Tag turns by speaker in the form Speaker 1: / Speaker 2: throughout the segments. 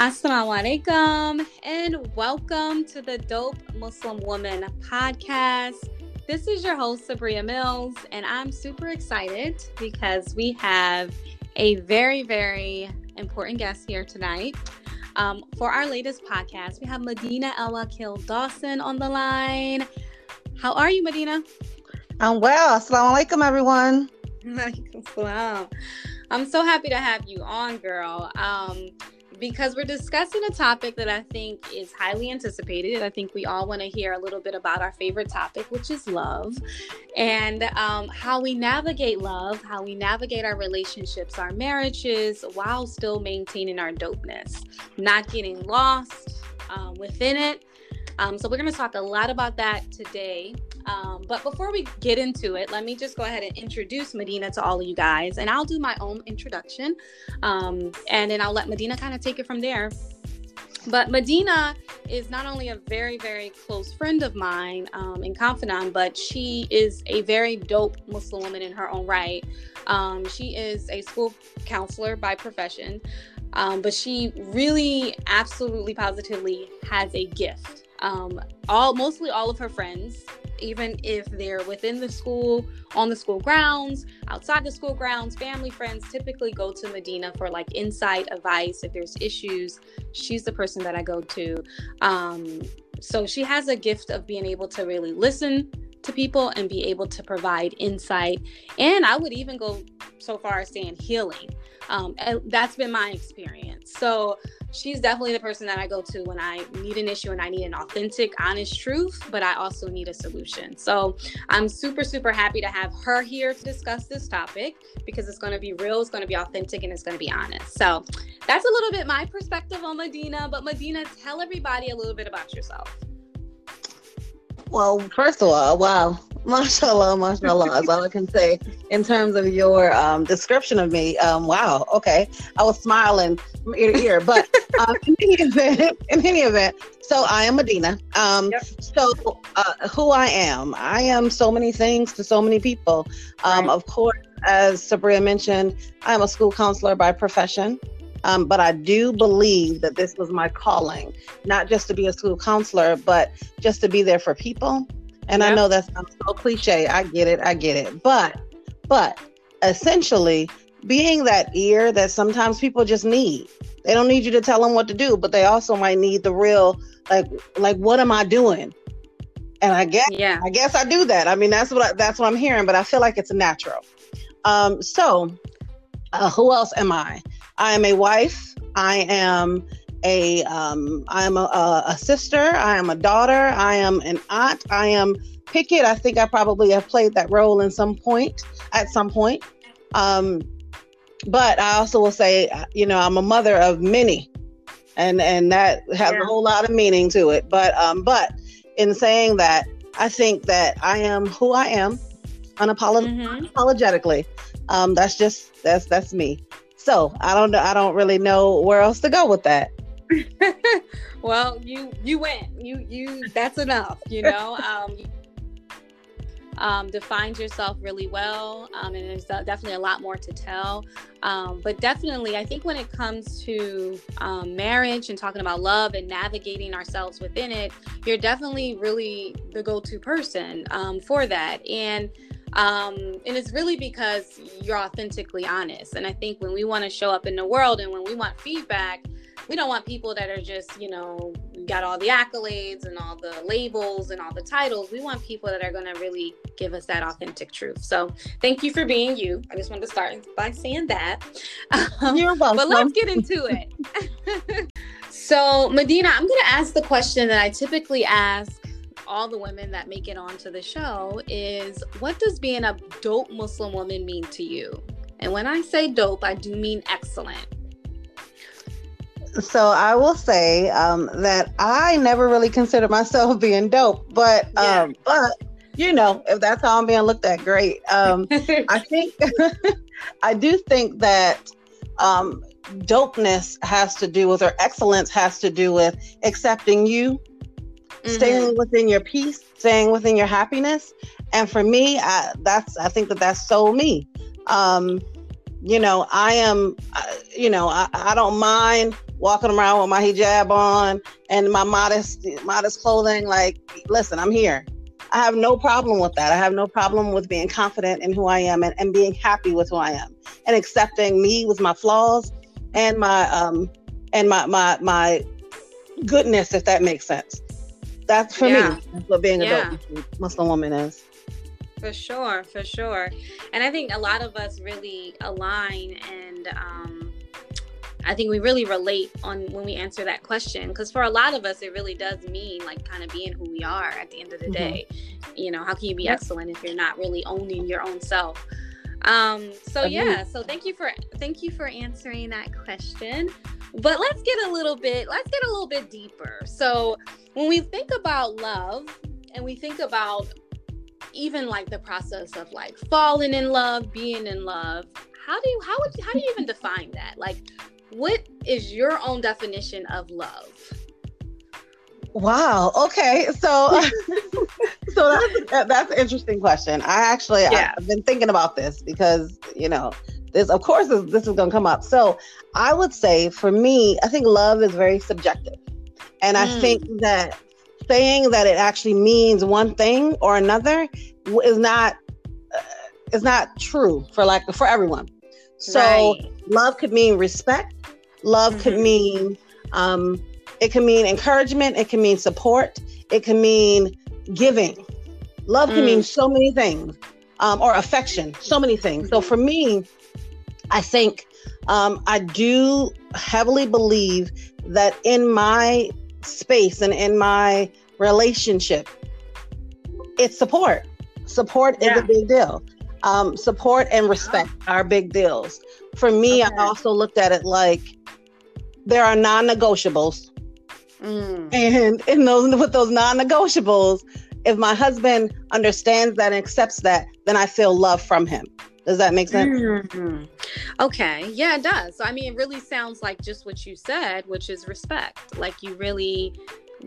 Speaker 1: Assalamu alaikum and welcome to the Dope Muslim Woman podcast. This is your host, Sabria Mills, and I'm super excited because we have a very, very important guest here tonight. Um, for our latest podcast, we have Madeenah Alwakeel-Dawson on the line. How are you, Madeenah?
Speaker 2: I'm well. Assalamu alaikum, everyone.
Speaker 1: I'm so happy to have you on, girl. Um, because we're discussing a topic that I think is highly anticipated. I think we all want to hear a little bit about our favorite topic, which is love, and um, how we navigate love, how we navigate our relationships, our marriages, while still maintaining our dopeness, not getting lost um, within it. Um, so, we're going to talk a lot about that today. Um, but before we get into it, let me just go ahead and introduce Madeenah to all of you guys, and I'll do my own introduction, um, and then I'll let Madeenah kind of take it from there. But Madeenah is not only a very, very close friend of mine um, and confidant, but she is a very dope Muslim woman in her own right. Um, she is a school counselor by profession, um, but she really, absolutely, positively has a gift. Um, all mostly all of her friends even if they're within the school, on the school grounds, outside the school grounds, family, friends typically go to Madeenah for like insight, advice. If there's issues, she's the person that I go to. Um, so she has a gift of being able to really listen to people and be able to provide insight. And I would even go so far as saying healing. Um, that's been my experience. So she's definitely the person that I go to when I need an issue and I need an authentic, honest truth, but I also need a solution. So I'm super, super happy to have her here to discuss this topic because it's going to be real, it's going to be authentic, and it's going to be honest. So that's a little bit my perspective on Madeenah. But Madeenah, tell everybody a little bit about yourself.
Speaker 2: Well, first of all, wow, mashallah, mashallah, that's all I can say in terms of your um, description of me. Um, wow, okay, I was smiling from ear to ear, but um, in any event, in any event, so I am Madeenah. Um, yep. So uh, who I am, I am so many things to so many people. Um, right. Of course, as Sabria mentioned, I'm a school counselor by profession. Um, but I do believe that this was my calling, not just to be a school counselor, but just to be there for people. And I know that sounds so cliche. I get it. I get it. But, but essentially, being that ear that sometimes people just need. They don't need you to tell them what to do, but they also might need the real, like, like what am I doing? And I guess, yeah, I guess I do that. I mean, that's what I, that's what I'm hearing. But I feel like it's natural. Um, so, uh, who else am I? I am a wife. I am a um, I am a, a, sister. I am a daughter. I am an aunt. I am pick it. I think I probably have played that role in some point at some point. Um, but I also will say, you know, I'm a mother of many, and and that has yeah. a whole lot of meaning to it. But um, but in saying that, I think that I am who I am, unapolog- mm-hmm. unapologetically. Um, that's just that's that's me. So I don't know. I don't really know where else to go with that.
Speaker 1: well, you you went. You you. That's enough. You know. Um, um, defined yourself really well, um, and there's definitely a lot more to tell. Um, but definitely, I think when it comes to um, marriage and talking about love and navigating ourselves within it, you're definitely really the go-to person um, for that. And um, and it's really because you're authentically honest. And I think when we want to show up in the world and when we want feedback, we don't want people that are just, you know, got all the accolades and all the labels and all the titles. We want people that are going to really give us that authentic truth. So thank you for being you. I just wanted to start by saying that.
Speaker 2: Um, You're welcome.
Speaker 1: But let's get into it. so, Madeenah, I'm going to ask the question that I typically ask all the women that make it onto the show is what does being a dope Muslim woman mean to you? And when I say dope, I do mean excellent.
Speaker 2: So I will say um, that I never really considered myself being dope, but yeah. um, but you know, if that's how I'm being looked at, great. Um, I think I do think that um, dopeness has to do with, or excellence has to do with accepting you mm-hmm. staying within your peace, staying within your happiness. And for me, I, that's I think that that's so me. Um, you know, I am, uh, you know, I, I don't mind walking around with my hijab on and my modest modest clothing. Like, listen, I'm here. I have no problem with that. I have no problem with being confident in who I am and, and being happy with who I am and accepting me with my flaws and my um and my my my goodness, if that makes sense. That's for yeah. me. That's what being a yeah. Muslim woman is.
Speaker 1: For sure, for sure. And I think a lot of us really align and um, I think we really relate on when we answer that question because for a lot of us, it really does mean like kind of being who we are at the end of the mm-hmm. day. You know, how can you be yep. excellent if you're not really owning your own self? Um, so yeah, so thank you for thank you for answering that question. But let's get a little bit let's get a little bit deeper. So when we think about love and we think about even like the process of like falling in love, being in love, how do you how would how do you even define that? Like what is your own definition of love?
Speaker 2: Wow. Okay. So, so that's that's an interesting question. I actually yeah. I've been thinking about this because you know this of course this, this is going to come up. So I would say for me, I think love is very subjective, and mm. I think that saying that it actually means one thing or another is not uh, is not true for like for everyone. So right. love could mean respect. Love mm-hmm. could mean um, it can mean encouragement. It can mean support. It can mean giving. Love can mm. mean so many things, um, or affection, so many things. So for me, I think um, I do heavily believe that in my space and in my relationship, it's support. Support yeah. is a big deal. Um, support and respect are big deals. For me, okay. I also looked at it like there are non-negotiables, mm. and in those with those non-negotiables, if my husband understands that and accepts that, then I feel love from him. Does that make sense? Mm-hmm.
Speaker 1: Okay. Yeah, it does. I mean, it really sounds like just what you said, which is respect. Like you really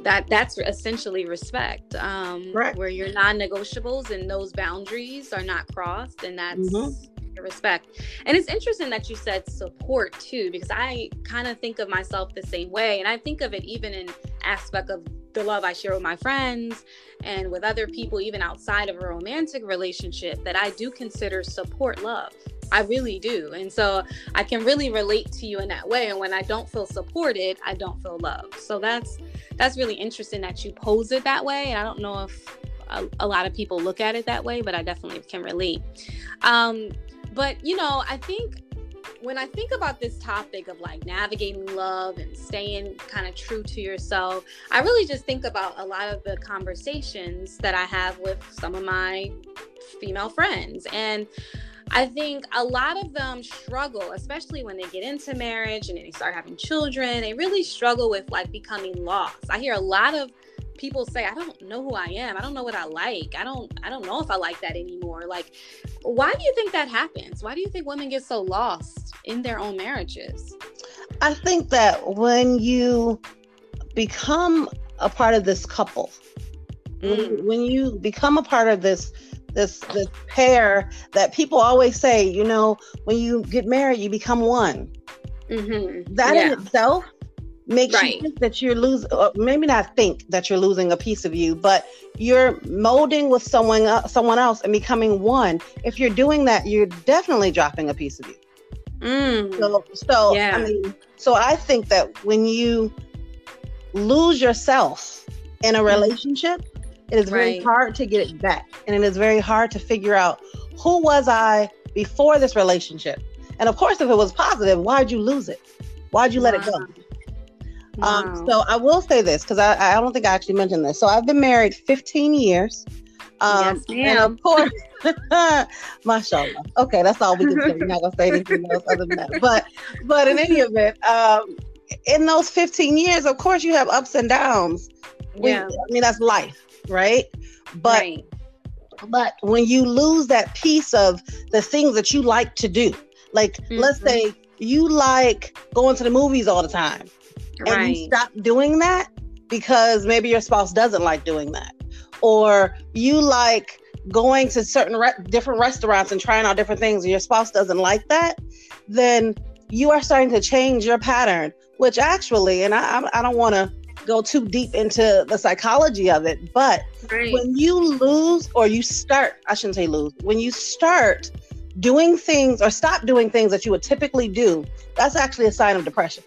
Speaker 1: that that's essentially respect um right. where your non-negotiables and those boundaries are not crossed and that's mm-hmm. Respect and it's interesting that you said support too because i kind of think of myself the same way and i think of it even in aspect of the love i share with my friends and with other people even outside of a romantic relationship that i do consider support love I really do. And so I can really relate to you in that way. And when I don't feel supported, I don't feel loved. So that's that's really interesting that you pose it that way. And I don't know if a, a lot of people look at it that way, but I definitely can relate. Um, but you know, I think when I think about this topic of like navigating love and staying kind of true to yourself, I really just think about a lot of the conversations that I have with some of my female friends. And I think a lot of them struggle, especially when they get into marriage and they start having children. They really struggle with like becoming lost. I hear a lot of people say i don't know who i am i don't know what i like i don't i don't know if i like that anymore like why do you think that happens why do you think women get so lost in their own marriages
Speaker 2: i think that when you become a part of this couple mm. when you become a part of this this this pair that people always say, you know, when you get married, you become one. Mm-hmm. That yeah. in itself makes right. you think that you're losing, maybe not think that you're losing a piece of you, but you're molding with someone uh, someone else and becoming one. If you're doing that, you're definitely dropping a piece of you. Mm. So, so yeah. I mean, so I think that when you lose yourself in a mm-hmm. relationship, it is very right. hard to get it back. And it is very hard to figure out who was I before this relationship. And of course, if it was positive, why'd you lose it? Why'd you let wow. it go? Um, wow. Um, so I will say this because I, I don't think I actually mentioned this. So I've been married 15 years. Um, yes, and of course, mashallah. Okay, that's all we can say. We're not gonna say anything else other than that. But but in any event, um, in those 15 years, of course, you have ups and downs. We, yeah. I mean, that's life right? But right. but when you lose that piece of the things that you like to do, like mm-hmm. let's say you like going to the movies all the time, and right. you stop doing that because maybe your spouse doesn't like doing that, or you like going to certain re- different restaurants and trying out different things and your spouse doesn't like that, then you are starting to change your pattern, which actually, and I, I don't want to go too deep into the psychology of it, but right. when you lose or you start, I shouldn't say lose, when you start doing things or stop doing things that you would typically do, that's actually a sign of depression.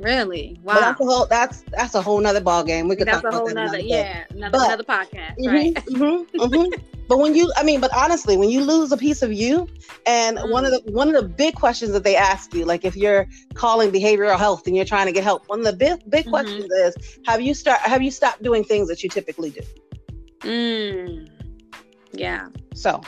Speaker 1: Really? Wow.
Speaker 2: But that's a whole that's that's a whole nother ball game. We could
Speaker 1: that's
Speaker 2: talk
Speaker 1: a whole
Speaker 2: nother
Speaker 1: yeah another, but, another podcast, mm-hmm, right?
Speaker 2: Mm-hmm, mm-hmm. but when you, I mean, but honestly, when you lose a piece of you, and mm. one of the one of the big questions that they ask you, like if you're calling behavioral health and you're trying to get help, one of the big big mm-hmm. questions is, have you start have you stopped doing things that you typically do?
Speaker 1: Mm. Yeah.
Speaker 2: So.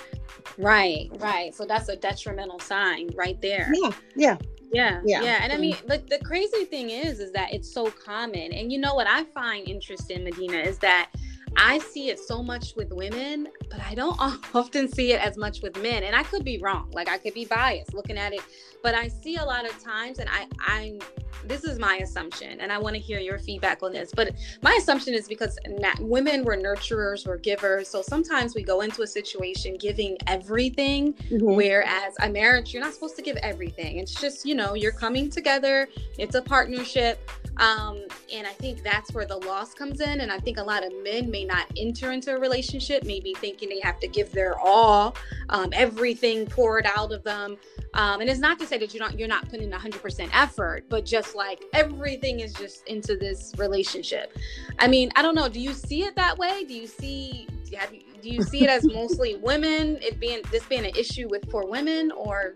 Speaker 1: Right, right. So that's a detrimental sign right there.
Speaker 2: Yeah, yeah.
Speaker 1: Yeah, yeah, yeah. And I mean, like the crazy thing is, is that it's so common. And you know what I find interesting, Madeenah, is that I see it so much with women, but I don't often see it as much with men. And I could be wrong. Like I could be biased looking at it, but I see a lot of times, and I, I'm this is my assumption, and I want to hear your feedback on this. But my assumption is because women were nurturers, were givers. So sometimes we go into a situation giving everything, mm-hmm. whereas a marriage, you're not supposed to give everything. It's just, you know, you're coming together, it's a partnership. Um, and I think that's where the loss comes in. And I think a lot of men may not enter into a relationship, maybe thinking they have to give their all, um, everything poured out of them. Um, and it's not to say that you're not you're not putting 100% effort, but just like everything is just into this relationship. I mean, I don't know. Do you see it that way? Do you see have you, do you see it as mostly women? It being this being an issue with for women, or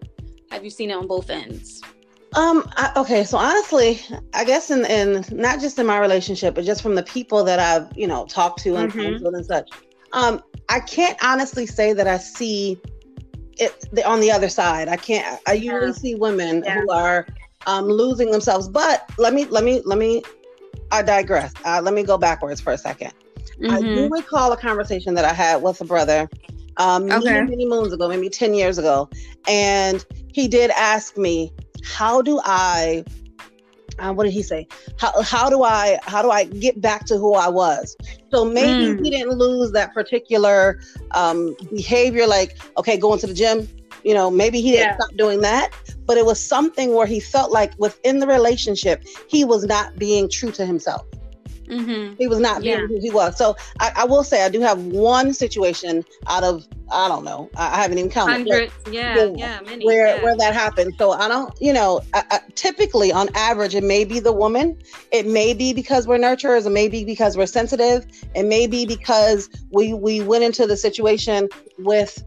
Speaker 1: have you seen it on both ends?
Speaker 2: Um. I, okay. So honestly, I guess in in not just in my relationship, but just from the people that I've you know talked to and mm-hmm. and such, um, I can't honestly say that I see it the, on the other side. I can't. I usually yeah. see women yeah. who are um, losing themselves. But let me let me let me. I digress. Uh, let me go backwards for a 2nd mm-hmm. I do mm-hmm. recall a conversation that I had with a brother um, okay. many, many moons ago, maybe 10 years ago. And he did ask me, How do I uh, what did he say? How, how do I how do I get back to who I was? So maybe mm. he didn't lose that particular um, behavior, like okay, going to the gym. You know, maybe he didn't stop doing that, but it was something where he felt like within the relationship he was not being true to himself. Mm-hmm. He was not being yeah. who he was. So I, I, will say I do have one situation out of I don't know I, haven't even counted.
Speaker 1: Hundreds, yeah, yeah, yeah, many,
Speaker 2: where
Speaker 1: yeah.
Speaker 2: where that happened. So I don't, you know, I, typically on average it may be the woman. It may be because we're nurturers. It may be because we're sensitive. It may be because we we went into the situation with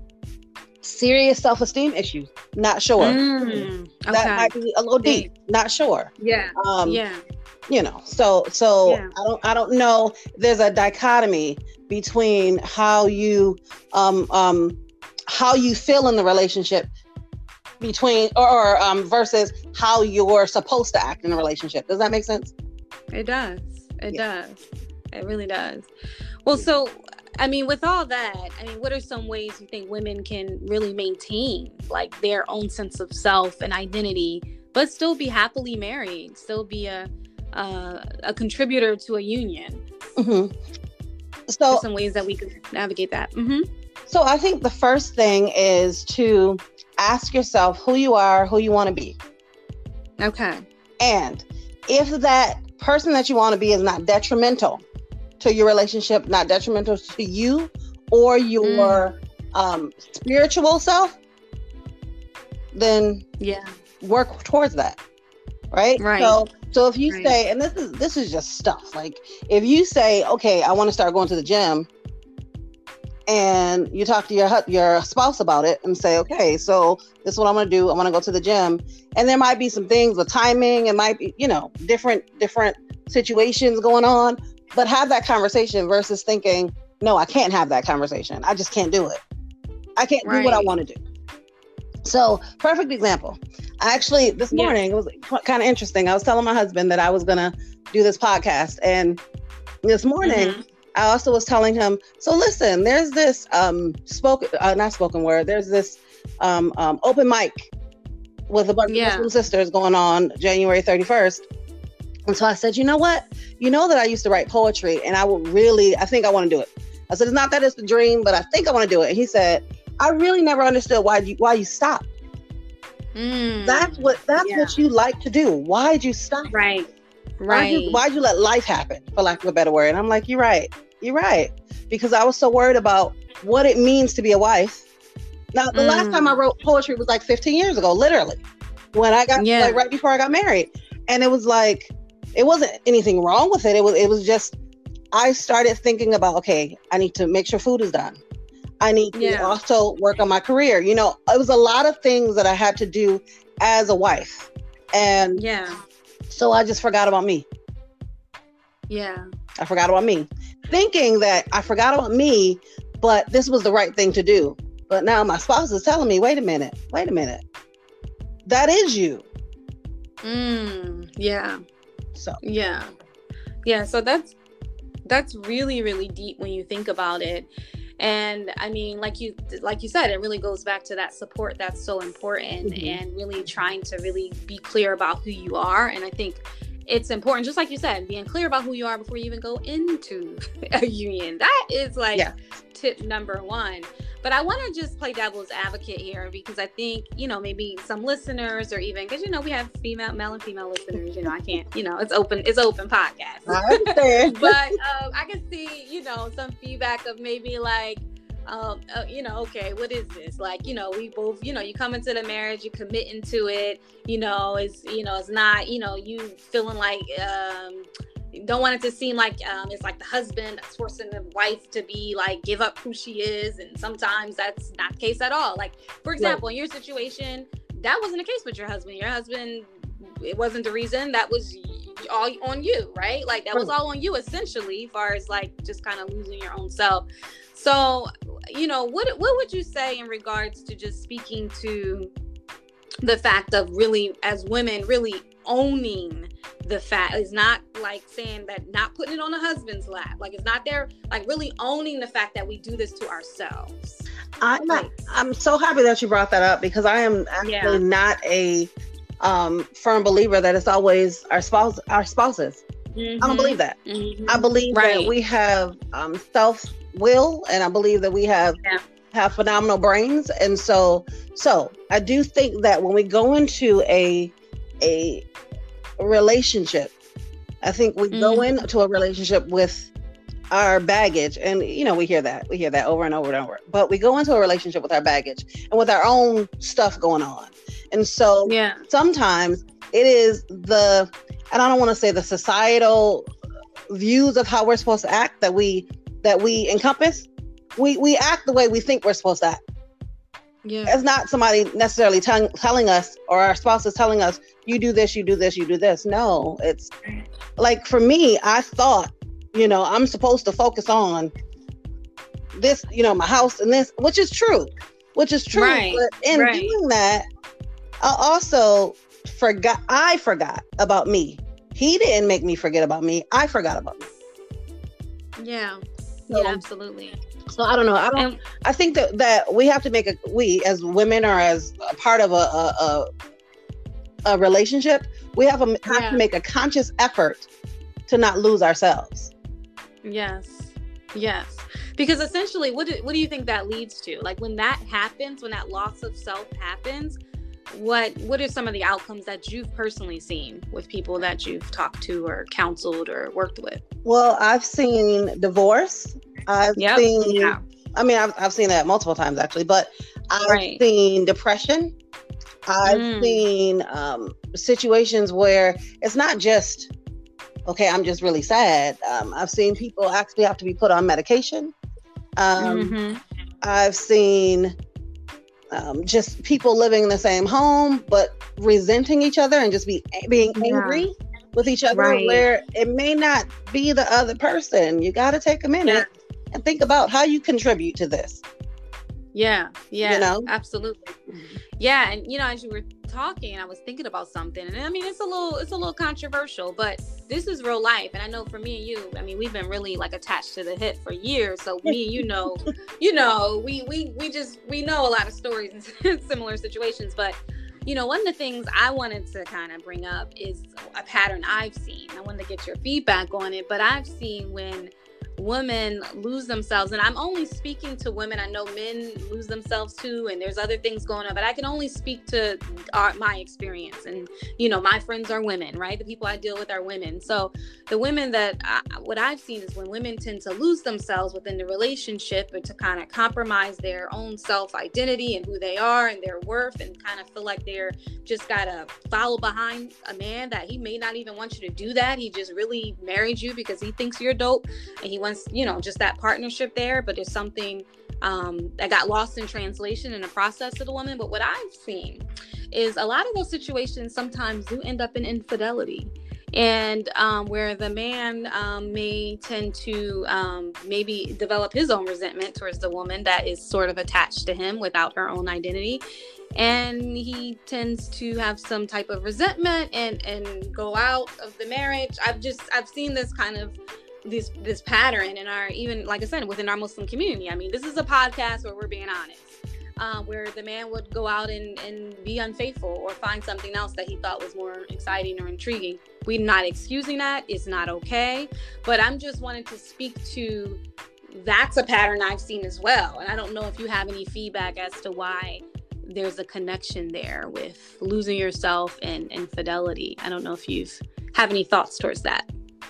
Speaker 2: serious self-esteem issues. Not sure. Mm, okay. That might be a little deep. Not sure.
Speaker 1: Yeah. Um, yeah
Speaker 2: you know so so yeah. i don't i don't know. There's a dichotomy between how you um um how you feel in the relationship between or, or um versus how you're supposed to act in a relationship. Does that make sense?
Speaker 1: It does. It yeah. does. It really does. Well so I mean, with all that, I mean, what are some ways you think women can really maintain like their own sense of self and identity, but still be happily married, still be a uh, a contributor to a union. Mm-hmm. So some ways that we can navigate that. Mm-hmm.
Speaker 2: So I think the first thing is to ask yourself who you are, who you want to be.
Speaker 1: Okay.
Speaker 2: And if that person that you want to be is not detrimental to your relationship, not detrimental to you or your mm. um, spiritual self, then
Speaker 1: yeah,
Speaker 2: work towards that. Right.
Speaker 1: Right.
Speaker 2: So so if you right. say, and this is this is just stuff. Like if you say, okay, I want to start going to the gym, and you talk to your your spouse about it and say, okay, so this is what I'm going to do. I want to go to the gym, and there might be some things with timing. It might be, you know, different different situations going on. But have that conversation versus thinking, no, I can't have that conversation. I just can't do it. I can't right. do what I want to do. So, perfect example. I actually this morning yeah. it was kind of interesting. I was telling my husband that I was gonna do this podcast, and this morning mm-hmm. I also was telling him. So listen, there's this um spoken, uh, not spoken word. There's this um, um open mic with a bunch yeah. of Muslim sisters going on January 31st. And so I said, you know what? You know that I used to write poetry, and I would really, I think I want to do it. I said, it's not that it's a dream, but I think I want to do it. And he said, I really never understood why you why you stopped. Mm, that's what that's yeah. what you like to do. Why'd you stop?
Speaker 1: Right.
Speaker 2: Right. Why'd you, why'd you let life happen, for lack of a better word? And I'm like, you're right. You're right. Because I was so worried about what it means to be a wife. Now, the mm. last time I mm. wrote poetry was like 15 years ago, literally, when I got yeah. like right before I got married, and it was like it wasn't anything wrong with it. It was it was just I started thinking about okay, I need to make sure food is done. I need to yeah. also work on my career. You know, it was a lot of things that I had to do as a wife. And
Speaker 1: yeah.
Speaker 2: So I just forgot about me.
Speaker 1: Yeah.
Speaker 2: I forgot about me. Thinking that I forgot about me, but this was the right thing to do. But now my spouse is telling me, wait a minute, wait a minute. That is you.
Speaker 1: Mm, yeah.
Speaker 2: So
Speaker 1: yeah. Yeah. So that's that's really, really deep when you think about it and i mean like you like you said it really goes back to that support that's so important mm-hmm. and really trying to really be clear about who you are and i think it's important just like you said being clear about who you are before you even go into a union that is like yeah. tip number one but I want to just play devil's advocate here because I think, you know, maybe some listeners or even because, you know, we have female, male and female listeners, you know, I can't, you know, it's open, it's open podcast. I understand. but um, I can see, you know, some feedback of maybe like, um, uh, you know, okay, what is this? Like, you know, we both, you know, you come into the marriage, you commit into it, you know, it's, you know, it's not, you know, you feeling like, um, don't want it to seem like um, it's like the husband that's forcing the wife to be like give up who she is and sometimes that's not the case at all. Like for example right. in your situation that wasn't the case with your husband. Your husband it wasn't the reason that was all on you right? Like that was all on you essentially as far as like just kind of losing your own self so you know what what would you say in regards to just speaking to the fact of really as women really owning the fact is not like saying that not putting it on a husband's lap like it's not there like really owning the fact that we do this to ourselves
Speaker 2: i'm not, i'm so happy that you brought that up because i am actually yeah. not a um, firm believer that it's always our spouse our spouses mm-hmm. i don't believe that mm-hmm. i believe right. that we have um, self will and i believe that we have yeah. have phenomenal brains and so so i do think that when we go into a a relationship. I think we mm-hmm. go into a relationship with our baggage and you know we hear that we hear that over and over and over but we go into a relationship with our baggage and with our own stuff going on and so
Speaker 1: yeah
Speaker 2: sometimes it is the and i don't want to say the societal views of how we're supposed to act that we that we encompass we we act the way we think we're supposed to act
Speaker 1: yeah.
Speaker 2: It's not somebody necessarily t- telling us or our spouse is telling us, you do this, you do this, you do this. No, it's like for me, I thought, you know, I'm supposed to focus on this, you know, my house and this, which is true, which is true.
Speaker 1: Right.
Speaker 2: But in
Speaker 1: right.
Speaker 2: doing that, I also forgot, I forgot about me. He didn't make me forget about me. I forgot about me.
Speaker 1: Yeah. So, yeah, absolutely.
Speaker 2: So I don't know. I don't. And, I think that that we have to make a we as women or as a part of a a, a, a relationship. We have, a, have yeah. to make a conscious effort to not lose ourselves.
Speaker 1: Yes. Yes. Because essentially, what do, what do you think that leads to? Like when that happens, when that loss of self happens, what what are some of the outcomes that you've personally seen with people that you've talked to or counseled or worked with?
Speaker 2: Well, I've seen divorce. I've yep. seen. Yeah. I mean, I've, I've seen that multiple times actually, but I've right. seen depression. I've mm. seen um, situations where it's not just okay. I'm just really sad. Um, I've seen people actually have to be put on medication. Um, mm-hmm. I've seen um, just people living in the same home but resenting each other and just be being angry yeah. with each other right. where it may not be the other person. You got to take a minute yeah. and think about how you contribute to this.
Speaker 1: Yeah. Yeah. You know? Absolutely. Yeah. And you know as you were talking i was thinking about something and i mean it's a little it's a little controversial but this is real life and i know for me and you i mean we've been really like attached to the hip for years so me and you know you know we we we just we know a lot of stories in similar situations but you know one of the things i wanted to kind of bring up is a pattern i've seen i wanted to get your feedback on it but i've seen when women lose themselves and i'm only speaking to women i know men lose themselves too and there's other things going on but i can only speak to our, my experience and you know my friends are women right? The people i deal with are women. So the women that I, what i've seen is when women tend to lose themselves within the relationship and to kind of compromise their own self identity and who they are and their worth and kind of feel like they're just gotta follow behind a man that he may not even want you to do that. He just really married you because he thinks you're dope and he wants once you know just that partnership there but it's something um, that got lost in translation in the process of the woman. But what i've seen is a lot of those situations sometimes do end up in infidelity. And um, where the man um, may tend to um, maybe develop his own resentment towards the woman that is sort of attached to him without her own identity. And he tends to have some type of resentment and and go out of the marriage. I've just i've seen this kind of this this pattern in our even like I said within our Muslim community. I mean, this is a podcast where we're being honest. Um, where the man would go out and, and be unfaithful or find something else that he thought was more exciting or intriguing. We're not excusing that. It's not okay. But I'm just wanting to speak to that's a pattern I've seen as well. And I don't know if you have any feedback as to why there's a connection there with losing yourself and infidelity. I don't know if you've have any thoughts towards that.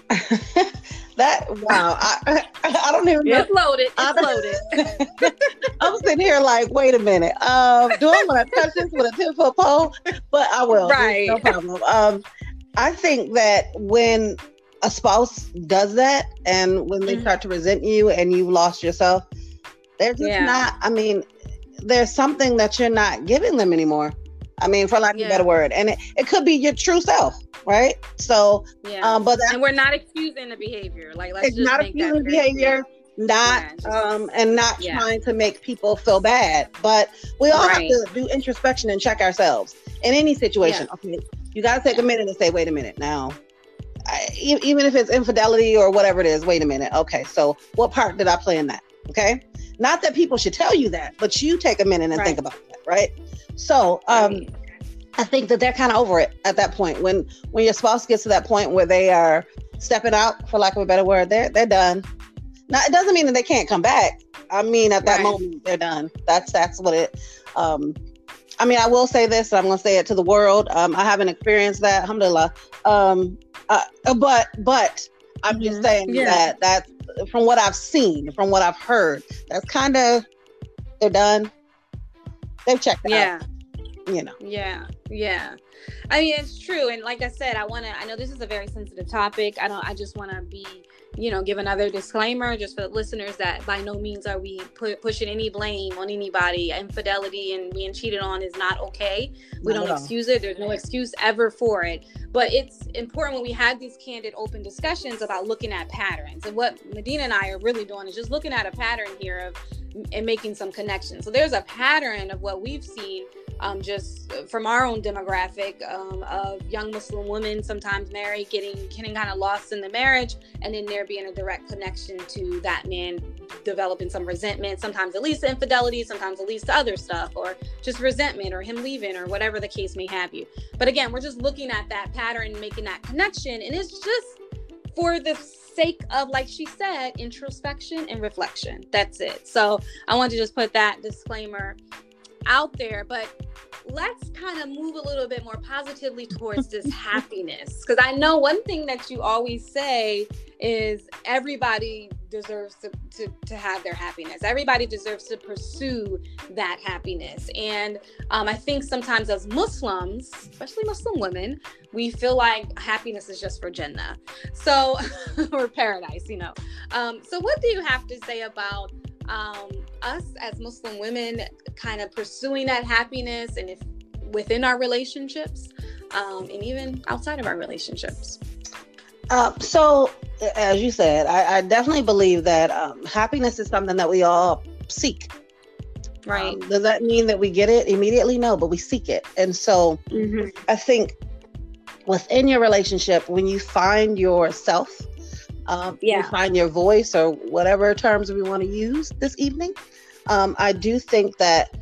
Speaker 2: that wow, I, I don't even
Speaker 1: know. It's loaded. It's I, loaded.
Speaker 2: I'm sitting here like, wait a minute. Um, do I want to touch this with a 10 foot pole? But I will. Right. No problem. Um, I think that when a spouse does that and when they mm-hmm. start to resent you and you've lost yourself, they're just yeah. not, I mean, there's something that you're not giving them anymore. I mean, for lack of yeah. a better word. And it, it could be your true self, right? So, yeah. Um, but
Speaker 1: and we're not excusing the behavior. Like, let's
Speaker 2: it's not excusing behavior. Not yeah, just, um and not yeah. trying to make people feel bad, but we all right. have to do introspection and check ourselves in any situation. Okay, you got to take a minute and say, "Wait a minute, now." I, even if it's infidelity or whatever it is, wait a minute. Okay, so what part did I play in that? Okay, not that people should tell you that, but you take a minute and right. think about that, right? So um, I think that they're kind of over it at that point. When when your spouse gets to that point where they are stepping out, for lack of a better word, they're they're done. Now it doesn't mean that they can't come back. I mean, at that right. moment, they're done. That's that's what it. Um, I mean, I will say this. I'm going to say it to the world. Um, I haven't experienced that, alhamdulillah. Um, uh, but but I'm mm-hmm. just saying yeah. that that from what I've seen, from what I've heard, that's kind of they're done. They've checked
Speaker 1: yeah.
Speaker 2: out. You know.
Speaker 1: Yeah. Yeah. I mean, it's true. And like I said, I want to, I know this is a very sensitive topic. I don't, I just want to be, you know, give another disclaimer just for listeners that by no means are we pu- pushing any blame on anybody. Infidelity and being cheated on is not okay. We not don't excuse it. There's no excuse ever for it. But it's important when we have these candid, open discussions about looking at patterns. And what Madeenah and I are really doing is just looking at a pattern here of and making some connections. So there's a pattern of what we've seen um, just from our own demographic um, of young Muslim women sometimes married, getting getting kind of lost in the marriage, and then there being a direct connection to that man developing some resentment. Sometimes it leads to infidelity, sometimes it leads to other stuff, or just resentment, or him leaving, or whatever the case may have you. But again, we're just looking at that pattern, making that connection, and it's just for the sake of, like she said, introspection and reflection. That's it. So I want to just put that disclaimer out there. But let's kind of move a little bit more positively towards this happiness. Because I know one thing that you always say is everybody deserves to, to, to have their happiness. Everybody deserves to pursue that happiness. And um, I think sometimes as Muslims, especially Muslim women, we feel like happiness is just for Jannah. So, or paradise, you know. Um, so, what do you have to say about um, us as Muslim women kind of pursuing that happiness and if within our relationships um, and even outside of our relationships?
Speaker 2: Uh, so, as you said, I, I definitely believe that um, happiness is something that we all seek.
Speaker 1: Right. Um,
Speaker 2: does that mean that we get it immediately? No, but we seek it. And so mm-hmm. I think within your relationship, when you find yourself, um, yeah. you find your voice or whatever terms we want to use this evening, um, I do think that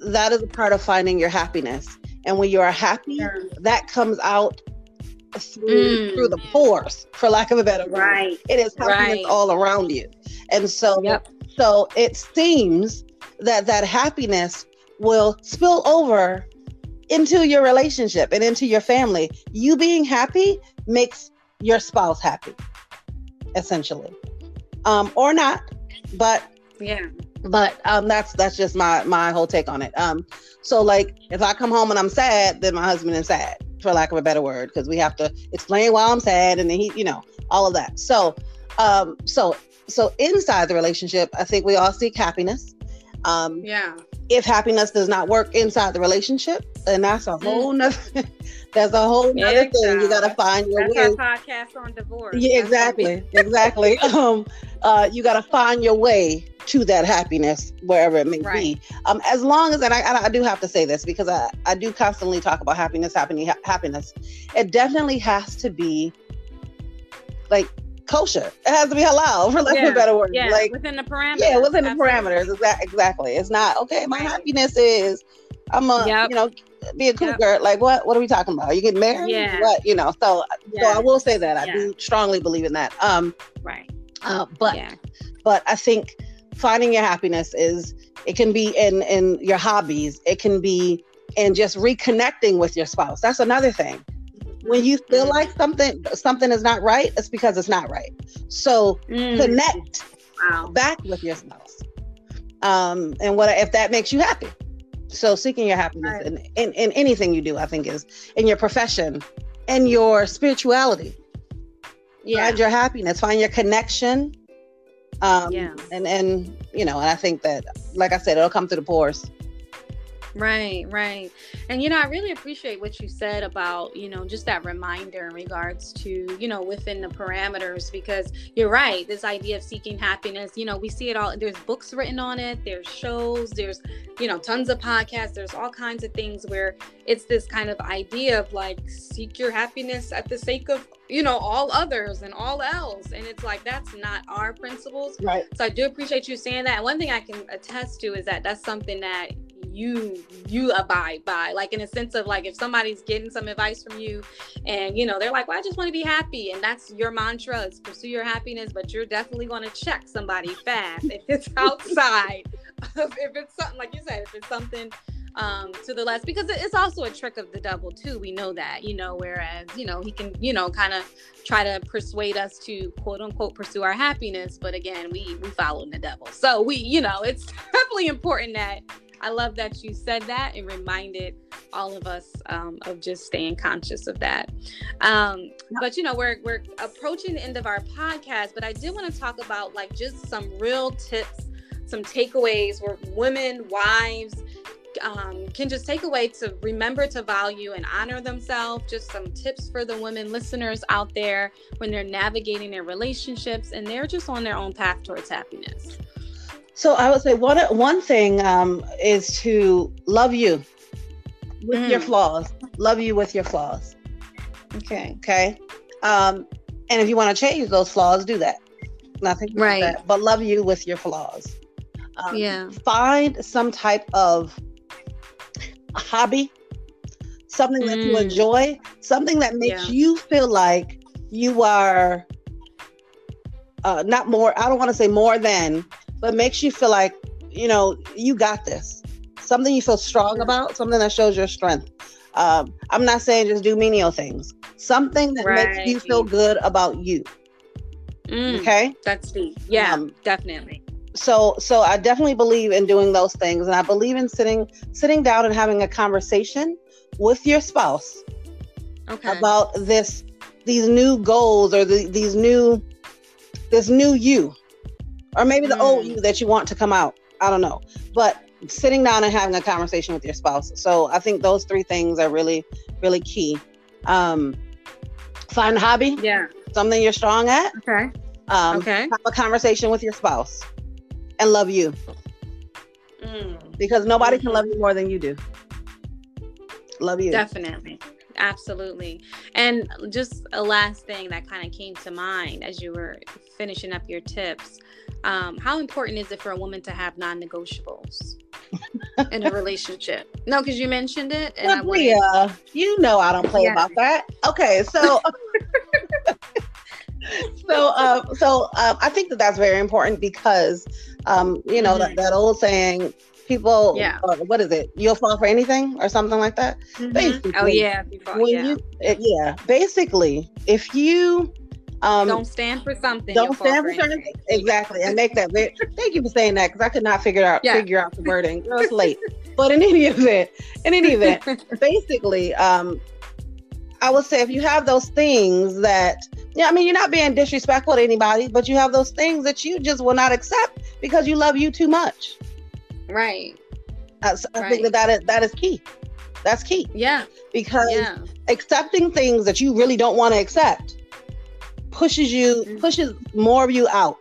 Speaker 2: that is a part of finding your happiness. And when you are happy, sure. that comes out through, mm. through the pores, for lack of a better word.
Speaker 1: Right.
Speaker 2: It is happiness right. all around you. And so, yep. so it seems that that happiness will spill over into your relationship and into your family. You being happy makes your spouse happy, essentially, um, or not. But
Speaker 1: yeah,
Speaker 2: but um, that's that's just my my whole take on it. Um, so like if I come home and I'm sad, then my husband is sad, for lack of a better word, because we have to explain why I'm sad, and then he, you know, all of that. So, um, so so inside the relationship, I think we all seek happiness.
Speaker 1: Um, yeah.
Speaker 2: If happiness does not work inside the relationship, then that's a mm. whole mm. nother. that's a whole yeah, other thing. You got to find your
Speaker 1: that's way. Our podcast on divorce.
Speaker 2: Yeah, exactly, exactly. um, uh, you got to find your way to that happiness wherever it may right. be. Um, as long as, and I, I do have to say this because I, I do constantly talk about happiness, happening, ha- happiness. It definitely has to be like kosher. It has to be halal, for lack yeah. of a better word.
Speaker 1: Yeah,
Speaker 2: like
Speaker 1: within the parameters.
Speaker 2: Yeah, within Absolutely. the parameters. Exactly. Exactly. It's not okay. My right. happiness is I'm a yep. you know be a cougar. Yep. Like what? What are we talking about? Are You get married?
Speaker 1: Yeah.
Speaker 2: What? You know. So so I will say that I yeah. do strongly believe in that. Um.
Speaker 1: Right.
Speaker 2: Uh, but yeah. but I think finding your happiness is it can be in in your hobbies. It can be in just reconnecting with your spouse. That's another thing when you feel mm. like something something is not right, it's because it's not right. So mm. connect wow. back with your spouse. Um, and what if that makes you happy? So seeking your happiness right. in, in, in anything you do, I think is in your profession, in your spirituality. Yeah. Find your happiness, find your connection. Um, yeah. and and you know, and I think that, like I said, it'll come through the pores.
Speaker 1: Right, right. And you know, I really appreciate what you said about, you know, just that reminder in regards to, you know, within the parameters because you're right, this idea of seeking happiness, you know, we see it all there's books written on it, there's shows, there's, you know, tons of podcasts, there's all kinds of things where it's this kind of idea of like seek your happiness at the sake of, you know, all others and all else. And it's like that's not our principles.
Speaker 2: Right.
Speaker 1: So I do appreciate you saying that. And one thing I can attest to is that that's something that you you abide by. Like in a sense of like if somebody's getting some advice from you and you know they're like well i just want to be happy and that's your mantra is pursue your happiness but you're definitely going to check somebody fast if it's outside if it's something like you said if it's something um, to the less because it's also a trick of the devil too. We know that, you know, whereas, you know, he can, you know, kind of try to persuade us to quote unquote pursue our happiness. But again, we we follow the devil. So we, you know, it's definitely important that I love that you said that and reminded all of us um, of just staying conscious of that. Um, but you know, we're we're approaching the end of our podcast, but I did want to talk about like just some real tips, some takeaways where women, wives, um, can just take away to remember to value and honor themselves. Just some tips for the women listeners out there when they're navigating their relationships and they're just on their own path towards happiness.
Speaker 2: So I would say one one thing um, is to love you with mm. your flaws. Love you with your flaws.
Speaker 1: Okay.
Speaker 2: Okay. Um, and if you want to change those flaws, do that. Nothing right. That, but love you with your flaws.
Speaker 1: Um, yeah.
Speaker 2: Find some type of hobby, something mm. that you mm. enjoy, something that makes yeah. you feel like you are uh, not more. I don't want to say more than, but makes you feel like, you know, you got this. Something you feel strong about, something that shows your strength. Um, I'm not saying just do menial things. Something that right. makes you feel good about you.
Speaker 1: Mm, okay, that's deep. Yeah, um, definitely.
Speaker 2: So, so I definitely believe in doing those things, and I believe in sitting sitting down and having a conversation with your spouse
Speaker 1: okay.
Speaker 2: about this these new goals or the, these new this new you or maybe the mm. old you that you want to come out. I don't know. But sitting down and having a conversation with your spouse. So I think those three things are really, really key. Um, find a hobby.
Speaker 1: Yeah.
Speaker 2: Something you're strong at.
Speaker 1: Okay.
Speaker 2: Um, okay. Have a conversation with your spouse and love you. Mm. Because nobody can mm-hmm. love you more than you do. Love you.
Speaker 1: Definitely. Absolutely. And just a last thing that kind of came to mind as you were finishing up your tips um, how important is it for a woman to have non-negotiables in a relationship? No, because you mentioned it.
Speaker 2: And well, yeah, you know I don't play yeah. about that. Okay, so so uh, so uh, I think that that's very important because um, you know mm-hmm. that, that old saying people yeah uh, what is it you'll fall for anything or something like that
Speaker 1: mm-hmm. basically oh yeah
Speaker 2: before, when yeah. you it, yeah basically if you
Speaker 1: um, don't stand for something.
Speaker 2: Don't stand for, something. Exactly, and make that. Very, thank you for saying that because I could not figure out yeah. figure out the wording. It was late, but in any event, in any event, basically, um, I would say if you have those things that, yeah, I mean, you're not being disrespectful to anybody, but you have those things that you just will not accept because you love you too much.
Speaker 1: Right.
Speaker 2: Uh, so I right. think that that is, that is key. That's key.
Speaker 1: Yeah.
Speaker 2: Because yeah. accepting things that you really don't want to accept pushes you mm-hmm. pushes more of you out.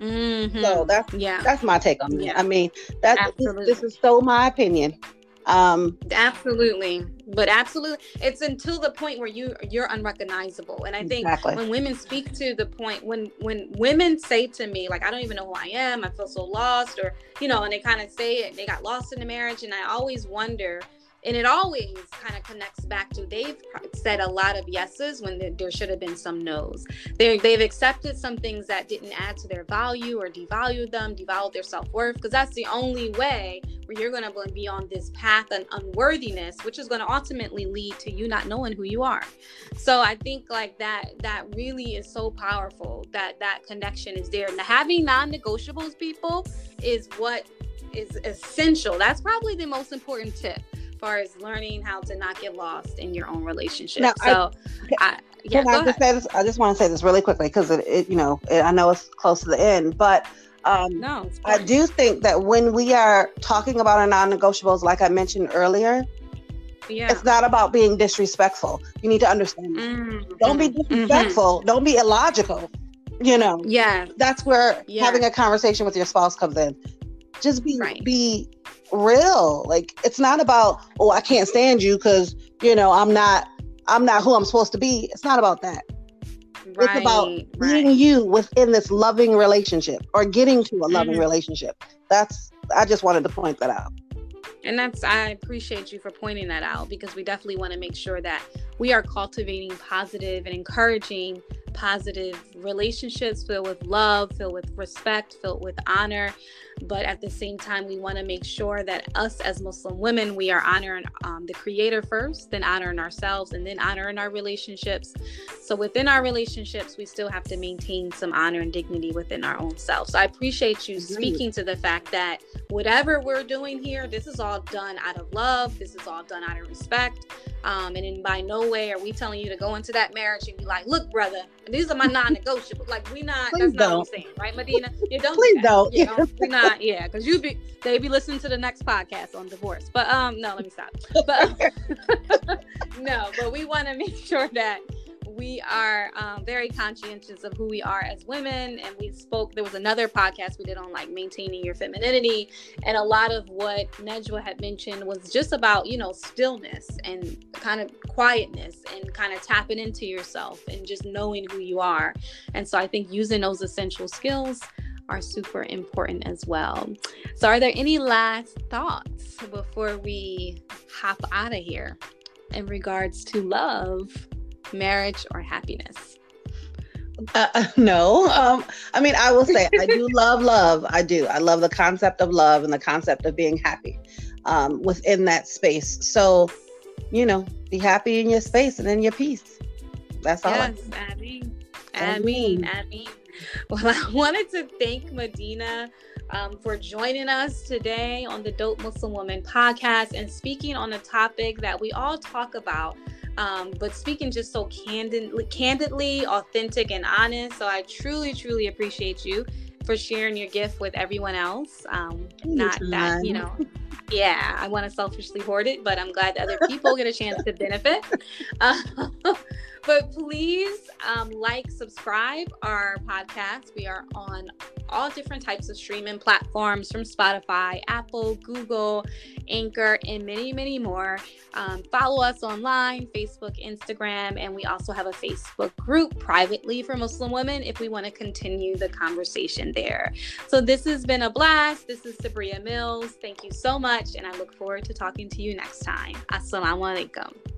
Speaker 2: Mm-hmm. So that's yeah. That's my take on it. Yeah. I mean, that's this, this is so my opinion. Um,
Speaker 1: absolutely, but absolutely, it's until the point where you you're unrecognizable. And I think exactly. when women speak to the point when when women say to me like, I don't even know who I am, I feel so lost, or you know, and they kind of say it, they got lost in the marriage, and I always wonder and it always kind of connects back to they've said a lot of yeses when there should have been some nos. they they've accepted some things that didn't add to their value or devalued them, devalued their self worth, because that's the only way where you're going to be on this path and unworthiness, which is going to ultimately lead to you not knowing who you are. So I think like that that really is so powerful that that connection is there. And having non-negotiables, people, is what is essential. That's probably the most important tip far as learning how to not get lost in your own relationship. Now, so, I, I yeah,
Speaker 2: I just say this? I just want to say this really quickly because it, it, you know, it, I know it's close to the end, but um, no, I do think that when we are talking about our non-negotiables, like I mentioned earlier, yeah. it's not about being disrespectful. You need to understand. Mm-hmm. Don't be mm-hmm. disrespectful. Mm-hmm. Don't be illogical. You know.
Speaker 1: Yeah.
Speaker 2: That's where yeah. having a conversation with your spouse comes in. Just be right. be real. Like it's not about, oh, I can't stand you because, you know, I'm not I'm not who I'm supposed to be. It's not about that. Right, it's about right. being you within this loving relationship or getting to a loving mm-hmm. relationship. That's I just wanted to point that out.
Speaker 1: And that's I appreciate you for pointing that out because we definitely want to make sure that we are cultivating positive and encouraging positive relationships filled with love, filled with respect, filled with honor. But at the same time, we want to make sure that us as Muslim women, we are honoring um, the Creator first, then honoring ourselves, and then honoring our relationships. So within our relationships, we still have to maintain some honor and dignity within our own self. So I appreciate you speaking to the fact that whatever we're doing here, this is all done out of love, this is all done out of respect. Um, and in by no way are we telling you to go into that marriage and be like, look, brother, these are my non-negotiables. Like we not Please that's don't. not what we're saying, right, Madeenah? You don't
Speaker 2: Please do
Speaker 1: don't.
Speaker 2: You know,
Speaker 1: we're not, yeah, because you'd be they'd be listening to the next podcast on divorce. But um no, let me stop. But no, but we want to make sure that we are um, very conscientious of who we are as women. And we spoke, there was another podcast we did on like maintaining your femininity. And a lot of what Nejwa had mentioned was just about, you know, stillness and kind of quietness and kind of tapping into yourself and just knowing who you are. And so I think using those essential skills are super important as well. So, are there any last thoughts before we hop out of here in regards to love? Marriage, or happiness?
Speaker 2: Uh, uh, no. Um, I mean, I will say I do love love. I do. I love the concept of love and the concept of being happy um, within that space. So, you know, be happy in your space and in your peace. That's all.
Speaker 1: Yes, I, I mean, I mean, I mean. Well, I wanted to thank Madeenah um, for joining us today on the Dope Muslim Woman podcast and speaking on a topic that we all talk about um, but speaking just so candidly, candidly, authentic, and honest. So I truly, truly appreciate you for sharing your gift with everyone else. Um, not that you know. Yeah, I want to selfishly hoard it, but I'm glad that other people get a chance to benefit. Uh, but please um, like, subscribe our podcast. We are on all different types of streaming platforms from Spotify, Apple, Google, Anchor, and many, many more. Um, follow us online Facebook, Instagram, and we also have a Facebook group privately for Muslim women if we want to continue the conversation there. So, this has been a blast. This is Sabria Mills. Thank you so much, and I look forward to talking to you next time. Assalamu alaikum.